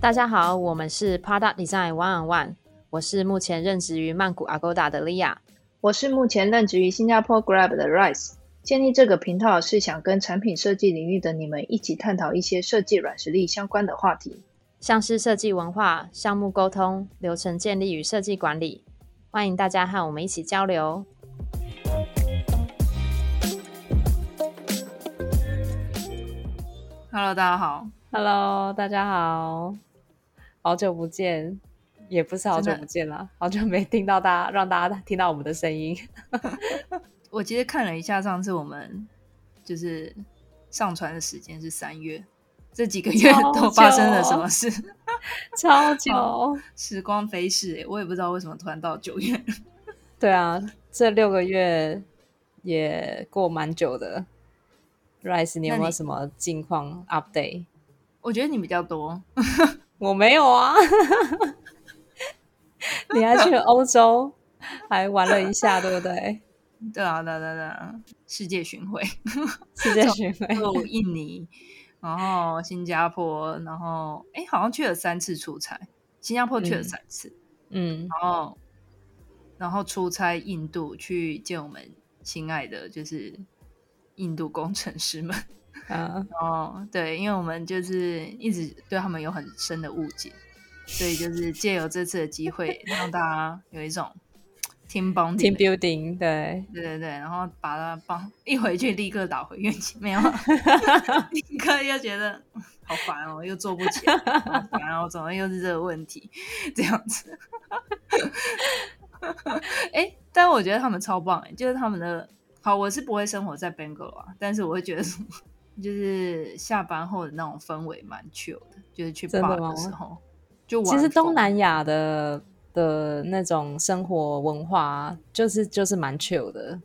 大家好，我们是 Product Design One on One，我是目前任职于曼谷 Agoda 的 Lia，我是目前任职于新加坡 Grab 的 Rice。建立这个频道是想跟产品设计领域的你们一起探讨一些设计软实力相关的话题，像是设计文化、项目沟通、流程建立与设计管理。欢迎大家和我们一起交流。Hello，大家好。Hello，大家好，好久不见，也不是好久不见啦，好久没听到大家，让大家听到我们的声音。我其实看了一下，上次我们就是上传的时间是三月，这几个月都发生了什么事？超久，时光飞逝、欸，我也不知道为什么突然到九月。对啊，这六个月也过蛮久的。Rice，你有没有什么近况 update？我觉得你比较多，我没有啊。你还去了欧洲，还玩了一下，对不对？对啊，对对世界巡回，世界巡回，有印尼，然后新加坡，然后哎，好像去了三次出差，新加坡去了三次，嗯，然后然后出差印度去见我们亲爱的就是印度工程师们。啊，哦，对，因为我们就是一直对他们有很深的误解，所以就是借由这次的机会，让大家有一种 team bonding、team building，对，对对对，然后把它帮一回去立刻倒回原形，没有，立刻又觉得好烦哦，又做不起来，好烦哦，怎么又是这个问题？这样子，哎，但我觉得他们超棒哎，就是他们的好，我是不会生活在 Bangalore 啊，但是我会觉得。就是下班后的那种氛围蛮 chill 的，就是去 bar 的时候，就其实东南亚的的那种生活文化，就是就是蛮 chill 的。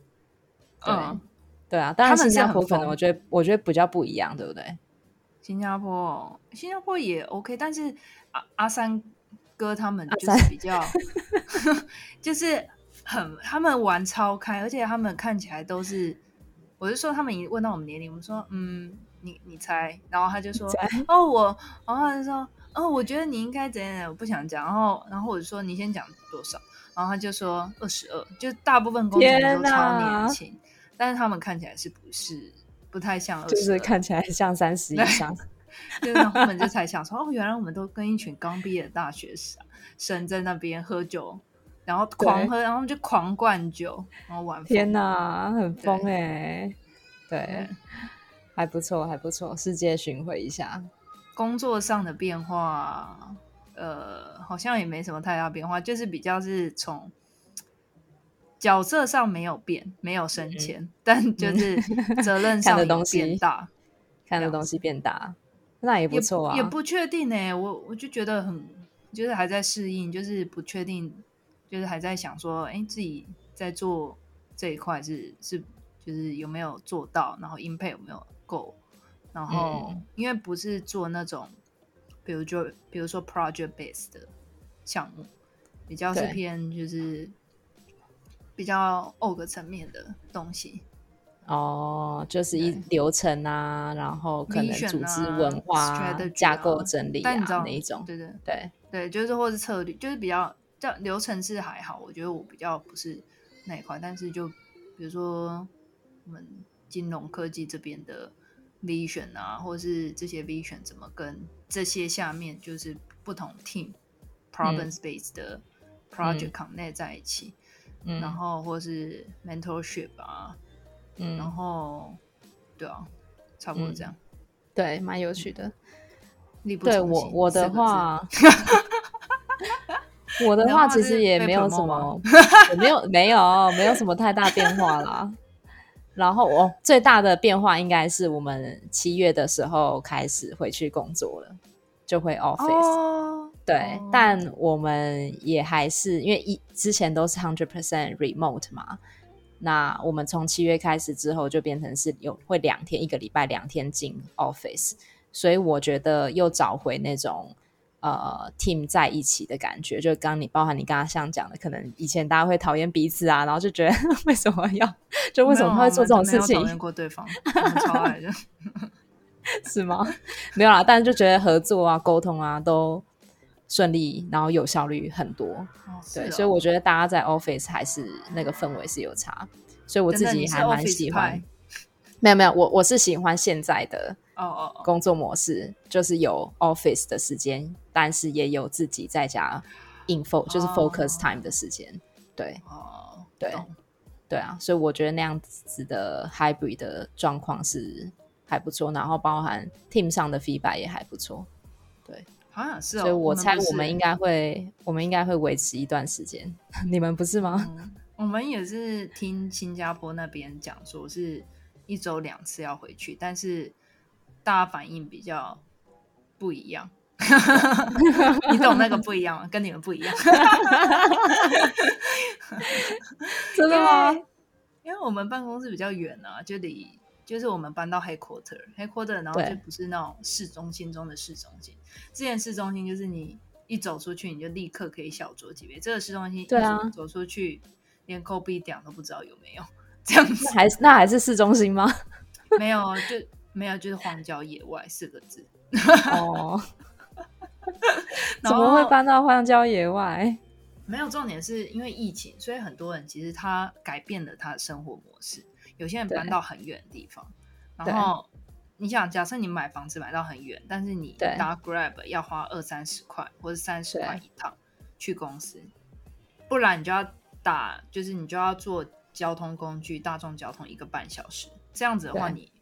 嗯，对啊，当然新加坡可能我觉得我觉得比较不一样，对不对？新加坡新加坡也 OK，但是阿阿三哥他们就是比较，就是很他们玩超开，而且他们看起来都是。我就说他们一问到我们年龄，我们说嗯，你你猜，然后他就说哦我，然后他就说哦我觉得你应该怎样，我不想讲，然后然后我就说你先讲多少，然后他就说二十二，就大部分工程师都超年轻，但是他们看起来是不是不太像，就是看起来像三十以上，就是他们就才想说哦，原来我们都跟一群刚毕业的大学生在那边喝酒。然后狂喝，然后就狂灌酒，然后玩。天哪，很疯哎！对，还不错，还不错。世界巡回一下，工作上的变化，呃，好像也没什么太大变化，就是比较是从角色上没有变，没有升迁，嗯、但就是责任 上的东西变大，看的东西变大，那也不错啊。也不确定呢，我我就觉得很，就是还在适应，就是不确定。就是还在想说，哎，自己在做这一块是是，就是有没有做到，然后 impact 有没有够，然后、嗯、因为不是做那种，比如就比如说 project base 的项目，比较是偏就是比较 org 层面的东西。哦，就是一流程啊，然后可能组织文化、啊、架构整理啊那那一种，对对对对，就是或是策略，就是比较。叫流程是还好，我觉得我比较不是那一块，但是就比如说我们金融科技这边的 vision 啊，或是这些 vision 怎么跟这些下面就是不同 team problem space 的 project connect 在一起，嗯、然后或是 mentorship 啊，嗯，然后对啊，差不多这样，嗯、对，蛮有趣的。力不对我我的话。我的话 其实也没有什么，没有没有没有什么太大变化啦。然后我最大的变化应该是我们七月的时候开始回去工作了，就会 office。哦、对，哦、但我们也还是因为一之前都是 hundred percent remote 嘛，那我们从七月开始之后就变成是有会两天一个礼拜两天进 office，所以我觉得又找回那种。呃，team 在一起的感觉，就刚你包含你刚刚像讲的，可能以前大家会讨厌彼此啊，然后就觉得 为什么要，就为什么他会做这种事情？讨厌过对方，超爱的，是吗？没有啦，但是就觉得合作啊、沟通啊都顺利，然后有效率很多。对，所以我觉得大家在 office 还是那个氛围是有差，所以我自己还蛮喜欢。没有没有，我我是喜欢现在的。哦哦，工作模式就是有 office 的时间，但是也有自己在家 info 就是 focus time 的时间。对，哦，对，对啊，所以我觉得那样子的 hybrid 的状况是还不错，然后包含 team 上的 feedback 也还不错。对，啊是哦，所以我猜我们应该会，我们应该会维持一段时间。你们不是吗？我们也是听新加坡那边讲说，是一周两次要回去，但是。大家反应比较不一样，你懂那个不一样吗？跟你们不一样，真的吗？因为我们办公室比较远啊，就离就是我们搬到 headquarter，headquarter，然后就不是那种市中心中的市中心。之前市中心就是你一走出去，你就立刻可以小酌几杯。这个市中心，对啊，走出去连 coffee 点都不知道有没有，这样子还那还是市中心吗？没有，就。没有，就是荒郊野外四个字。哦，怎么会搬到荒郊野外？没有，重点是因为疫情，所以很多人其实他改变了他的生活模式。有些人搬到很远的地方，然后你想，假设你买房子买到很远，但是你搭 Grab 要花二三十块或者三十块一趟去公司，不然你就要打，就是你就要坐交通工具，大众交通一个半小时。这样子的话，你。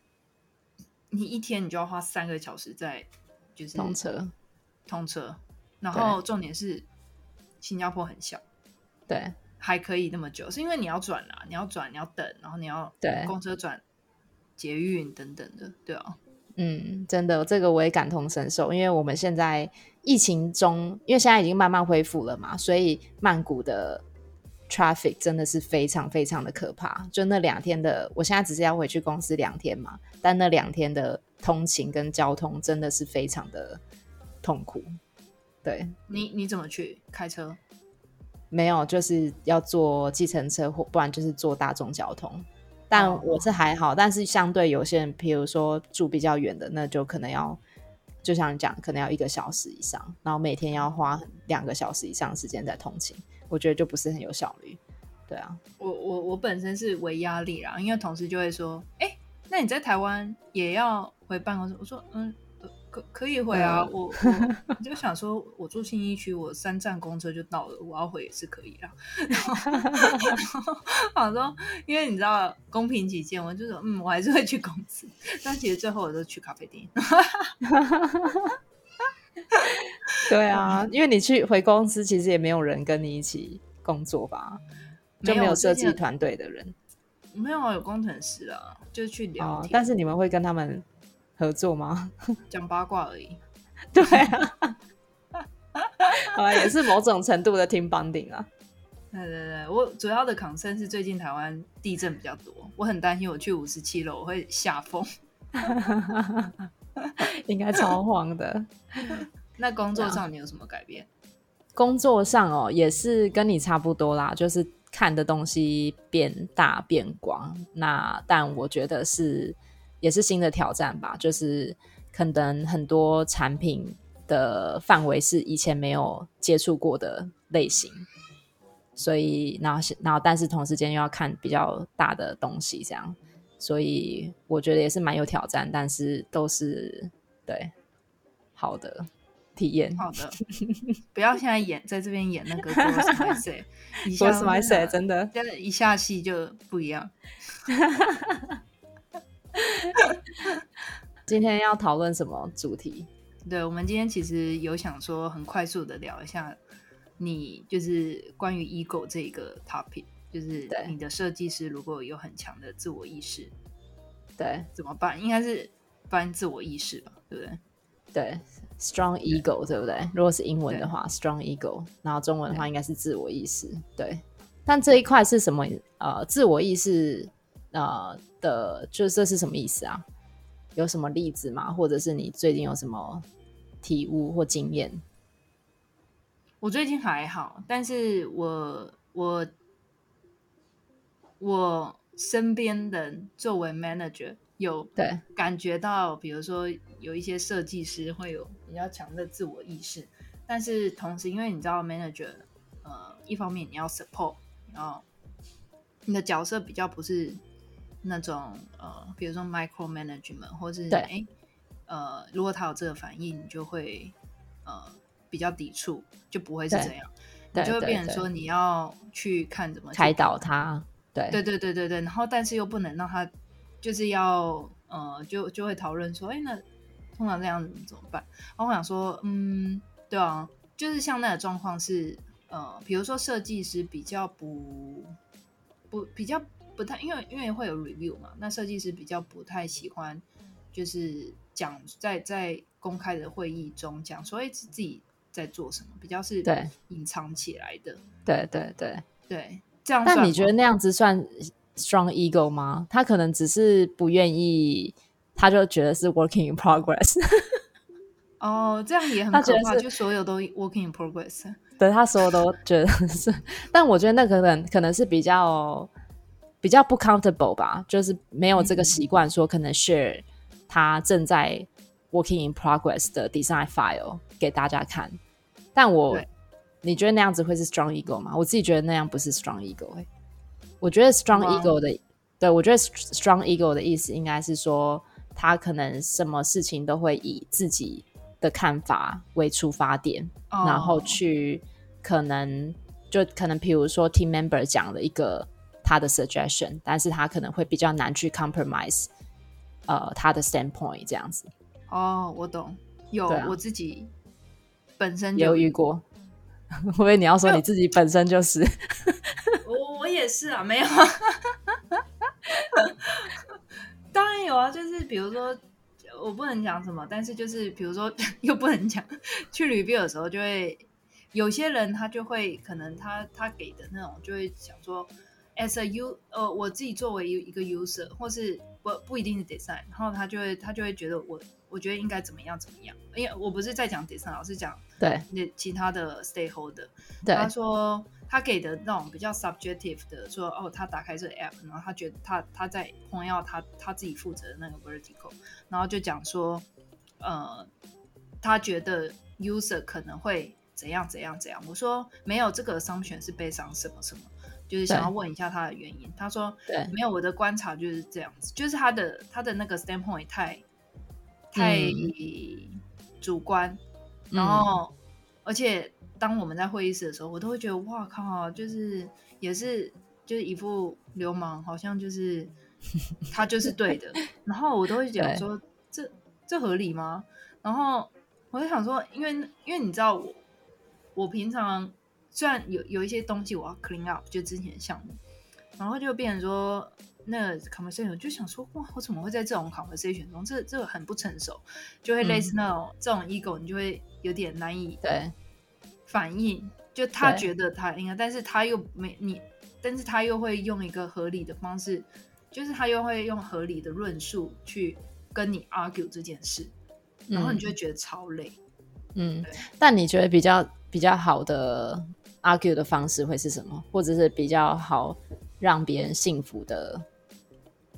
你一天你就要花三个小时在就是通车，通车，然后重点是新加坡很小，对，还可以那么久，是因为你要转啊，你要转，你要等，然后你要对公车转捷运等等的，对啊，嗯，真的这个我也感同身受，因为我们现在疫情中，因为现在已经慢慢恢复了嘛，所以曼谷的。Traffic 真的是非常非常的可怕，就那两天的，我现在只是要回去公司两天嘛，但那两天的通勤跟交通真的是非常的痛苦。对你你怎么去开车？没有，就是要坐计程车或不然就是坐大众交通。但我是还好，但是相对有些人，比如说住比较远的，那就可能要，就像你讲，可能要一个小时以上，然后每天要花两个小时以上时间在通勤。我觉得就不是很有效率，对啊，我我我本身是为压力啦，因为同事就会说，哎，那你在台湾也要回办公室？我说，嗯，可可以回啊，我我 就想说，我住新一区，我三站公车就到了，我要回也是可以啦。然后我说，因为你知道公平起见，我就说，嗯，我还是会去公司，但其实最后我都去咖啡店。对啊，因为你去回公司，其实也没有人跟你一起工作吧，就没有设计团队的人。没有啊，有工程师啊，就去聊天。但是你们会跟他们合作吗？讲八卦而已。对啊，好啊，也是某种程度的 team bonding 啊。对对对，我主要的 concern 是最近台湾地震比较多，我很担心我去五十七楼我会下风。应该超慌的。那工作上你有什么改变？工作上哦，也是跟你差不多啦，就是看的东西变大变广。那但我觉得是也是新的挑战吧，就是可能很多产品的范围是以前没有接触过的类型，所以然后然后但是同时间又要看比较大的东西，这样，所以我觉得也是蛮有挑战，但是都是对好的。体验好的，不要现在演在这边演那个 Ghost My Say，Ghost My Say 真的，一下戏就不一样。今天要讨论什么主题？对，我们今天其实有想说很快速的聊一下，你就是关于 ego 这个 topic，就是你的设计师如果有很强的自我意识，对，怎么办？应该是翻自我意识吧，对不对？对。Strong ego，对不对？如果是英文的话，Strong ego，然后中文的话应该是自我意识。对，但这一块是什么？呃，自我意识，呃的，就这是什么意思啊？有什么例子吗？或者是你最近有什么体悟或经验？我最近还好，但是我我我身边人作为 manager 有对感觉到，比如说有一些设计师会有比较强的自我意识，但是同时，因为你知道 manager，呃，一方面你要 support，然后你的角色比较不是那种呃，比如说 micro management，或是对。哎呃，如果他有这个反应，你就会呃比较抵触，就不会是对这样，你就会变成说。你要去看怎么去开导他，对。对对对对对，然后但是又不能让他就是要呃，就就会讨论说，哎，那通常这样子怎么办？然后我想说，嗯，对啊，就是像那个状况是，呃，比如说设计师比较不不比较不太，因为因为会有 review 嘛，那设计师比较不太喜欢，就是讲在在公开的会议中讲所以，自己在做什么，比较是对隐藏起来的，对对对。对，这样但你觉得那样子算 strong ego 吗？他可能只是不愿意，他就觉得是 working in progress。哦，这样也很可怕，他觉得是就所有都 working in progress。对他所有都觉得是，但我觉得那可能可能是比较比较不 comfortable 吧，就是没有这个习惯，说可能 share 他正在 working in progress 的 design file 给大家看。但我你觉得那样子会是 strong ego 吗？我自己觉得那样不是 strong ego 欸我觉得 strong ego 的，对我觉得 strong ego 的意思应该是说，他可能什么事情都会以自己的看法为出发点，哦。然后去可能就可能，比如说 team member 讲了一个他的 suggestion，但是他可能会比较难去 compromise，呃，他的 standpoint 这样子，哦，我懂，有、啊。我自己本身也有就遇过。我以为你要说你自己本身就是，我我也是啊，没有，有啊，就是比如说。我不能讲什么，但是就是比如说 又不能讲，去 review 的时候就会有些人他就会可能他他给的那种就会想说，as a u 呃我自己作为一一个 user 或是不不一定是 design，然后他就会他就会觉得我我觉得应该怎么样怎么样，因为我不是在讲 design，老是讲对。那其他的 stakeholder，对。他说他给的那种比较 subjective 的，说哦，他打开这个 app，然后他觉得他他在 point out 他他自己负责的那个 vertical，然后就讲说，呃，他觉得 user 可能会怎样怎样怎样。我说没有，这个 assumption 是悲伤什么什么，就是想要问一下他的原因。他说对没有，我的观察就是这样子，就是他的他的那个 standpoint 太太主观，然后、而且当我们在会议室的时候，我都会觉得哇靠，就是也是就是一副流氓，好像就是 他就是对的，然后我都会讲说这这合理吗？然后我就想说，因为因为你知道我我平常虽然有有一些东西我要 clean up，就之前的项目，然后就变成说。那 conversation 我就想说，哇，我怎么会在这种 conversation 中？这这个很不成熟，就会类似那种、这种 ego，你就会有点难以对反应。就他觉得他应该，但是他又没你，但是他又会用一个合理的方式，就是他又会用合理的论述去跟你 argue 这件事，然后你就会觉得超累。嗯对，但你觉得比较比较好的 argue 的方式会是什么？或者是比较好让别人信服的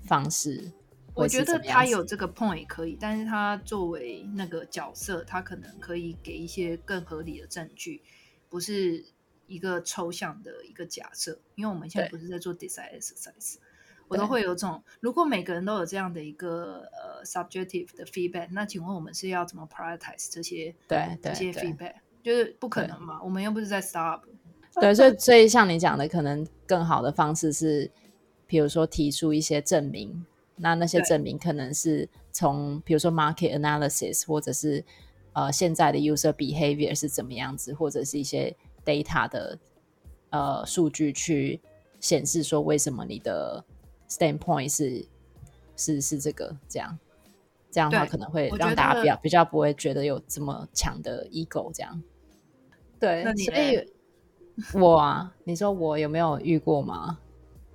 方式会我觉得他有这个 point 可以，但是他作为那个角色，他可能可以给一些更合理的证据，不是一个抽象的一个假设。因为我们现在不是在做 design exercise，我都会有种，如果每个人都有这样的一个呃 subjective 的 feedback，那请问我们是要怎么 prioritize 这些对对这些 feedback？就是不可能嘛，我们又不是在 startup。对，所以所以像你讲的，可能更好的方式是，比如说提出一些证明，那那些证明可能是从比如说 market analysis，或者是呃现在的 user behavior 是怎么样子，或者是一些 data 的呃数据去显示说为什么你的 standpoint 是是是这个这样，这样的话可能会让大家比较比较不会觉得有这么强的 ego 这样。对，你所以我啊，你说我有没有遇过吗？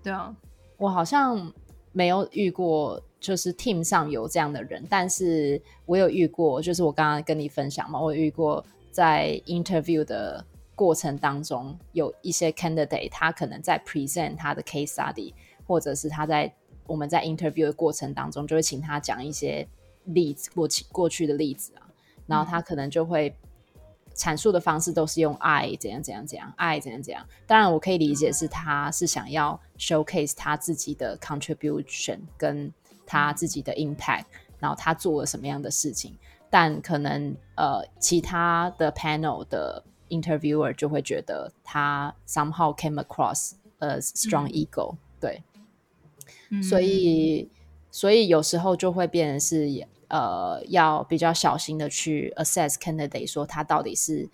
对啊，我好像没有遇过，就是 team 上有这样的人，但是我有遇过，就是我刚刚跟你分享嘛，我有遇过在 interview 的过程当中有一些 candidate，他可能在 present 他的 case study，或者是他在我们在 interview 的过程当中，就会请他讲一些例子过去过去的例子啊，然后他可能就会阐述的方式都是用 I 怎样怎样怎样，I 怎样怎样。当然，我可以理解是他是想要 showcase 他自己的 contribution 跟他自己的 impact，然后他做了什么样的事情。但可能呃，其他的 panel 的 interviewer 就会觉得他 somehow came across a strong ego，对，所以所以有时候就会变成是呃，要比较小心的去 assess candidate，说他到底是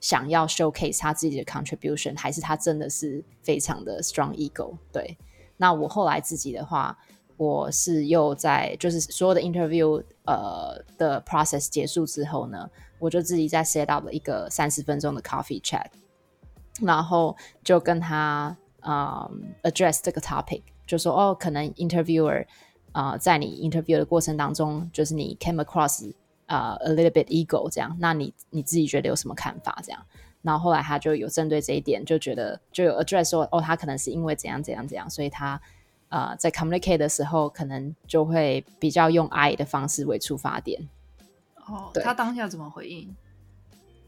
想要 showcase 他自己的 contribution，还是他真的是非常的 strong ego，对。那我后来自己的话。我是又在就是所有的 interview 呃的 process 结束之后呢，我就自己再 set up 了一个三十分钟的 coffee chat，然后就跟他啊 address 这个 topic，就说哦，可能 interviewer 啊在你 interview 的过程当中，就是你 came across 啊 a little bit ego 这样，那你你自己觉得有什么看法这样？然后后来他就有针对这一点，就觉得就有 address 说哦，他可能是因为怎样怎样怎样，所以他。呃，在 communicate 的时候，可能就会比较用 I 的方式为出发点。哦，他当下怎么回应？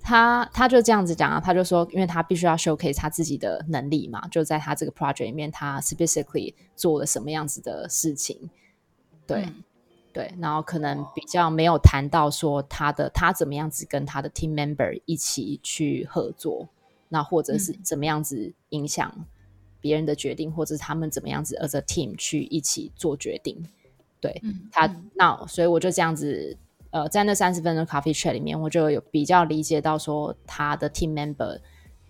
他他就这样子讲啊，他就说，因为他必须要 showcase 他自己的能力嘛，就在他这个 project 里面，他 specifically 做了什么样子的事情。对对，然后可能比较没有谈到说他的他怎么样子跟他的 team member 一起去合作，那或者是怎么样子影响。别人的决定，或者是他们怎么样子，as a team 去一起做决定。对他，那所以我就这样子，呃，在那三十分钟 coffee chat 里面，我就有比较理解到说他的 team member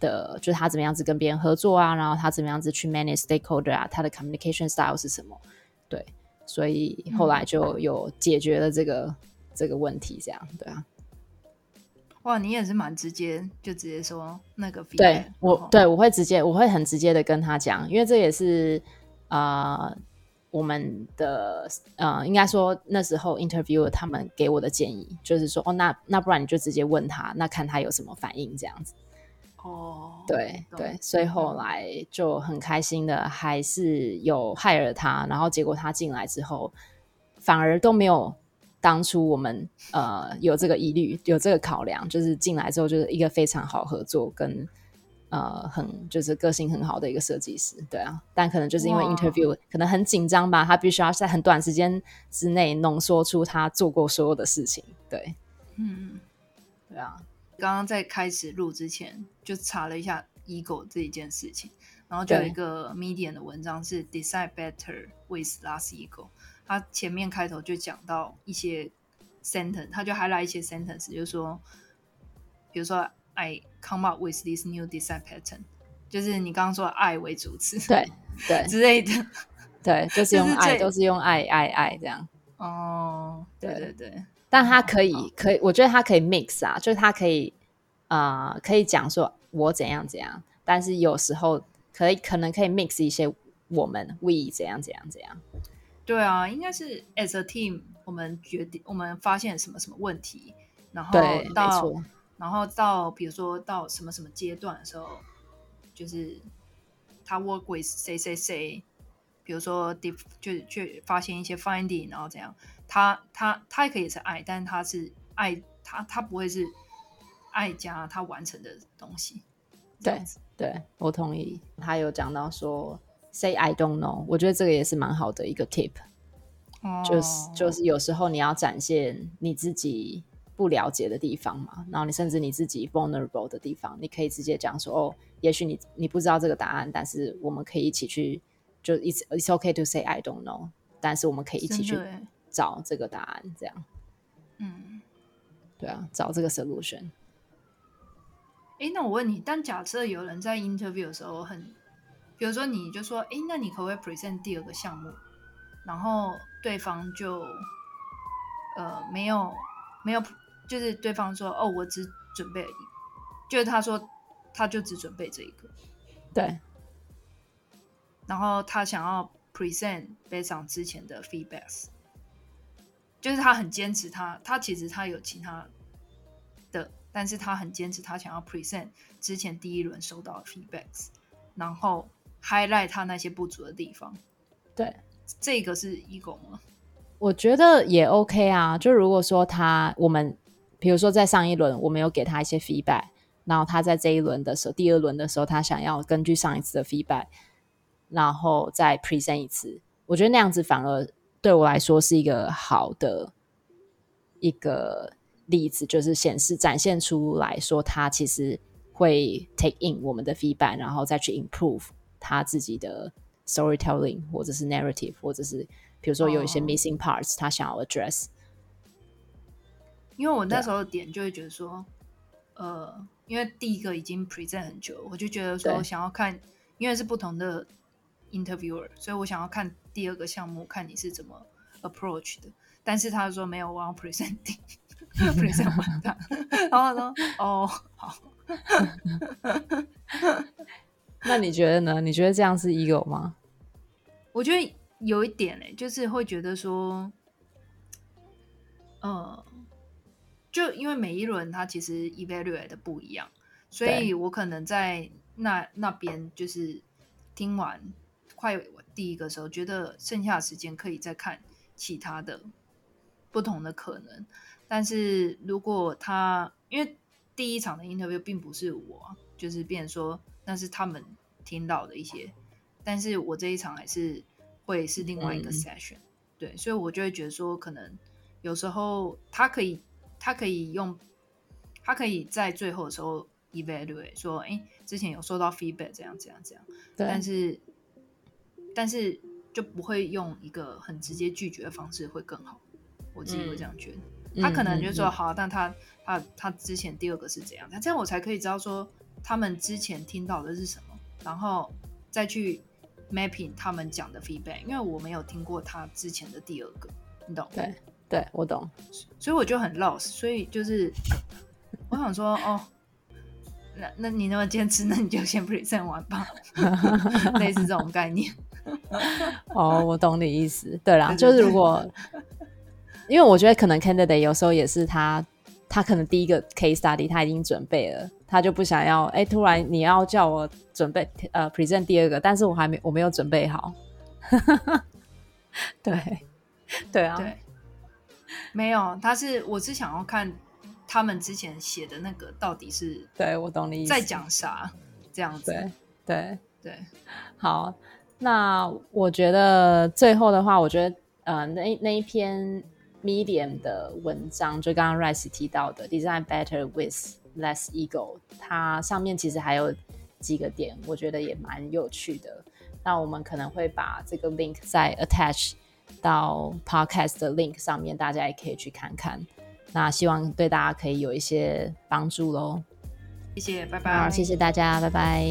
的，就是他怎么样子跟别人合作啊，然后他怎么样子去 manage stakeholder 啊，他的 communication style 是什么？对，所以后来就有解决了这个这个问题，这样对啊。哇，你也是蛮直接，就直接说那个。对我，对我会直接，我会很直接的跟他讲，因为这也是啊，我们的呃，应该说那时候 interview 他们给我的建议，就是说哦，那那不然你就直接问他，那看他有什么反应这样子。哦，对对，所以后来就很开心的，还是有害了他，然后结果他进来之后，反而都没有。当初我们呃有这个疑虑，有这个考量，就是进来之后就是一个非常好合作，跟呃很就是个性很好的一个设计师，对啊。但可能就是因为 interview 可能很紧张吧，他必须要在很短时间之内浓缩出他做过所有的事情，对，嗯，对啊。刚刚在开始录之前就查了一下 ego 这一件事情，然后就有一个 medium 的文章是 decide better with less ego。他前面开头就讲到一些 sentence，他就还来一些 sentence，就是说，比如说 I come up with this new design pattern，就是你刚刚说爱为主词，对对之类的，对，就是用爱，都是用爱爱爱这样。哦，对对对，但他可以可以，我觉得他可以 mix 啊，就是他可以啊，可以讲说我怎样怎样，但是有时候可以可能可以 mix 一些我们 we 怎样怎样怎样。对啊，应该是 as a team，我们决定，我们发现什么什么问题，然后到，然后到，比如说到什么什么阶段的时候，就是他 work with 谁谁谁，比如说 def 就去发现一些 finding，然后怎样，他他他也可以是爱，但是他是爱他他不会是爱加他完成的东西。对，对我同意。他有讲到说。Say I don't know，我觉得这个也是蛮好的一个 tip，就是就是有时候你要展现你自己不了解的地方嘛，然后你甚至你自己 vulnerable 的地方，你可以直接讲说哦，也许你你不知道这个答案，但是我们可以一起去，就 it's it's okay to say I don't know，但是我们可以一起去找这个答案，这样，嗯，对啊，找这个 solution。哎，那我问你，但假设有人在 interview 的时候很。比如说，你就说，哎，那你可不可以 present 第二个项目？然后对方就，呃，没有，没有，就是对方说，哦，我只准备，就是他说，他就只准备这一个，对。然后他想要 present 非常之前的 feedback，就是他很坚持，他他其实他有其他的但是他很坚持，他想要 present 之前第一轮收到的 feedbacks，然后 highlight 他那些不足的地方。对，这个是 ego 吗？我觉得也 OK 啊。就如果说他我们，比如说在上一轮我们有给他一些 feedback，然后他在这一轮的时候，第二轮的时候，他想要根据上一次的 feedback，然后再 present 一次，我觉得那样子反而对我来说是一个好的一个。例子就是显示展现出来说，他其实会 take in 我们的 feedback，然后再去 improve 他自己的 storytelling 或者是 narrative，或者是比如说有一些 missing parts，他想要 address。因为我那时候点就会觉得说，呃，因为第一个已经 present 很久，我就觉得说想要看，因为是不同的 interviewer，所以我想要看第二个项目，看你是怎么 approach 的。但是他说没有，我要 presenting present 完他，然后说：“哦，好。”那你觉得呢？你觉得这样是 ego 吗？我觉得有一点嘞，就是会觉得说，呃，就因为每一轮他其实 evaluate 的不一样，所以我可能在那那边就是听完快第一个时候，觉得剩下的时间可以再看其他的不同的可能。但是如果他因为第一场的 interview 并不是我，就是变说那是他们听到的一些，但是我这一场还是会是另外一个 session，对，所以我就会觉得说，可能有时候他可以，他可以用，他可以在最后的时候 evaluate 说，哎，之前有收到 feedback，这样这样这样，但是但是就不会用一个很直接拒绝的方式会更好，我自己会这样觉得。他可能就说好，但他他他之前第二个是怎样？他这样我才可以知道说他们之前听到的是什么，然后再去 mapping 他们讲的 feedback。因为我没有听过他之前的第二个，你懂？对，对我懂。所以我就很 lost。所以就是我想说，哦，那那你那么坚持，那你就先 present 完吧，类似这种概念。哦，我懂你意思。对啦，就是如果。因为我觉得可能 candidate 有时候也是他，他可能第一个 case study 他已经准备了，他就不想要，哎，突然你要叫我准备呃 present 第二个，但是我还没我没有准备好，对，对啊，对，没有，他是我是想要看他们之前写的那个到底是，对我懂你意思。在讲啥这样子，对对。对，好，那我觉得最后的话，我觉得呃那那一篇。Medium 的文章，就刚刚 Rice 提到的 Design Better with Less Ego，它上面其实还有几个点，我觉得也蛮有趣的。那我们可能会把这个 link 再 attach 到 Podcast 的 link 上面，大家也可以去看看。那希望对大家可以有一些帮助喽。谢谢，拜拜。好，谢谢大家，拜拜。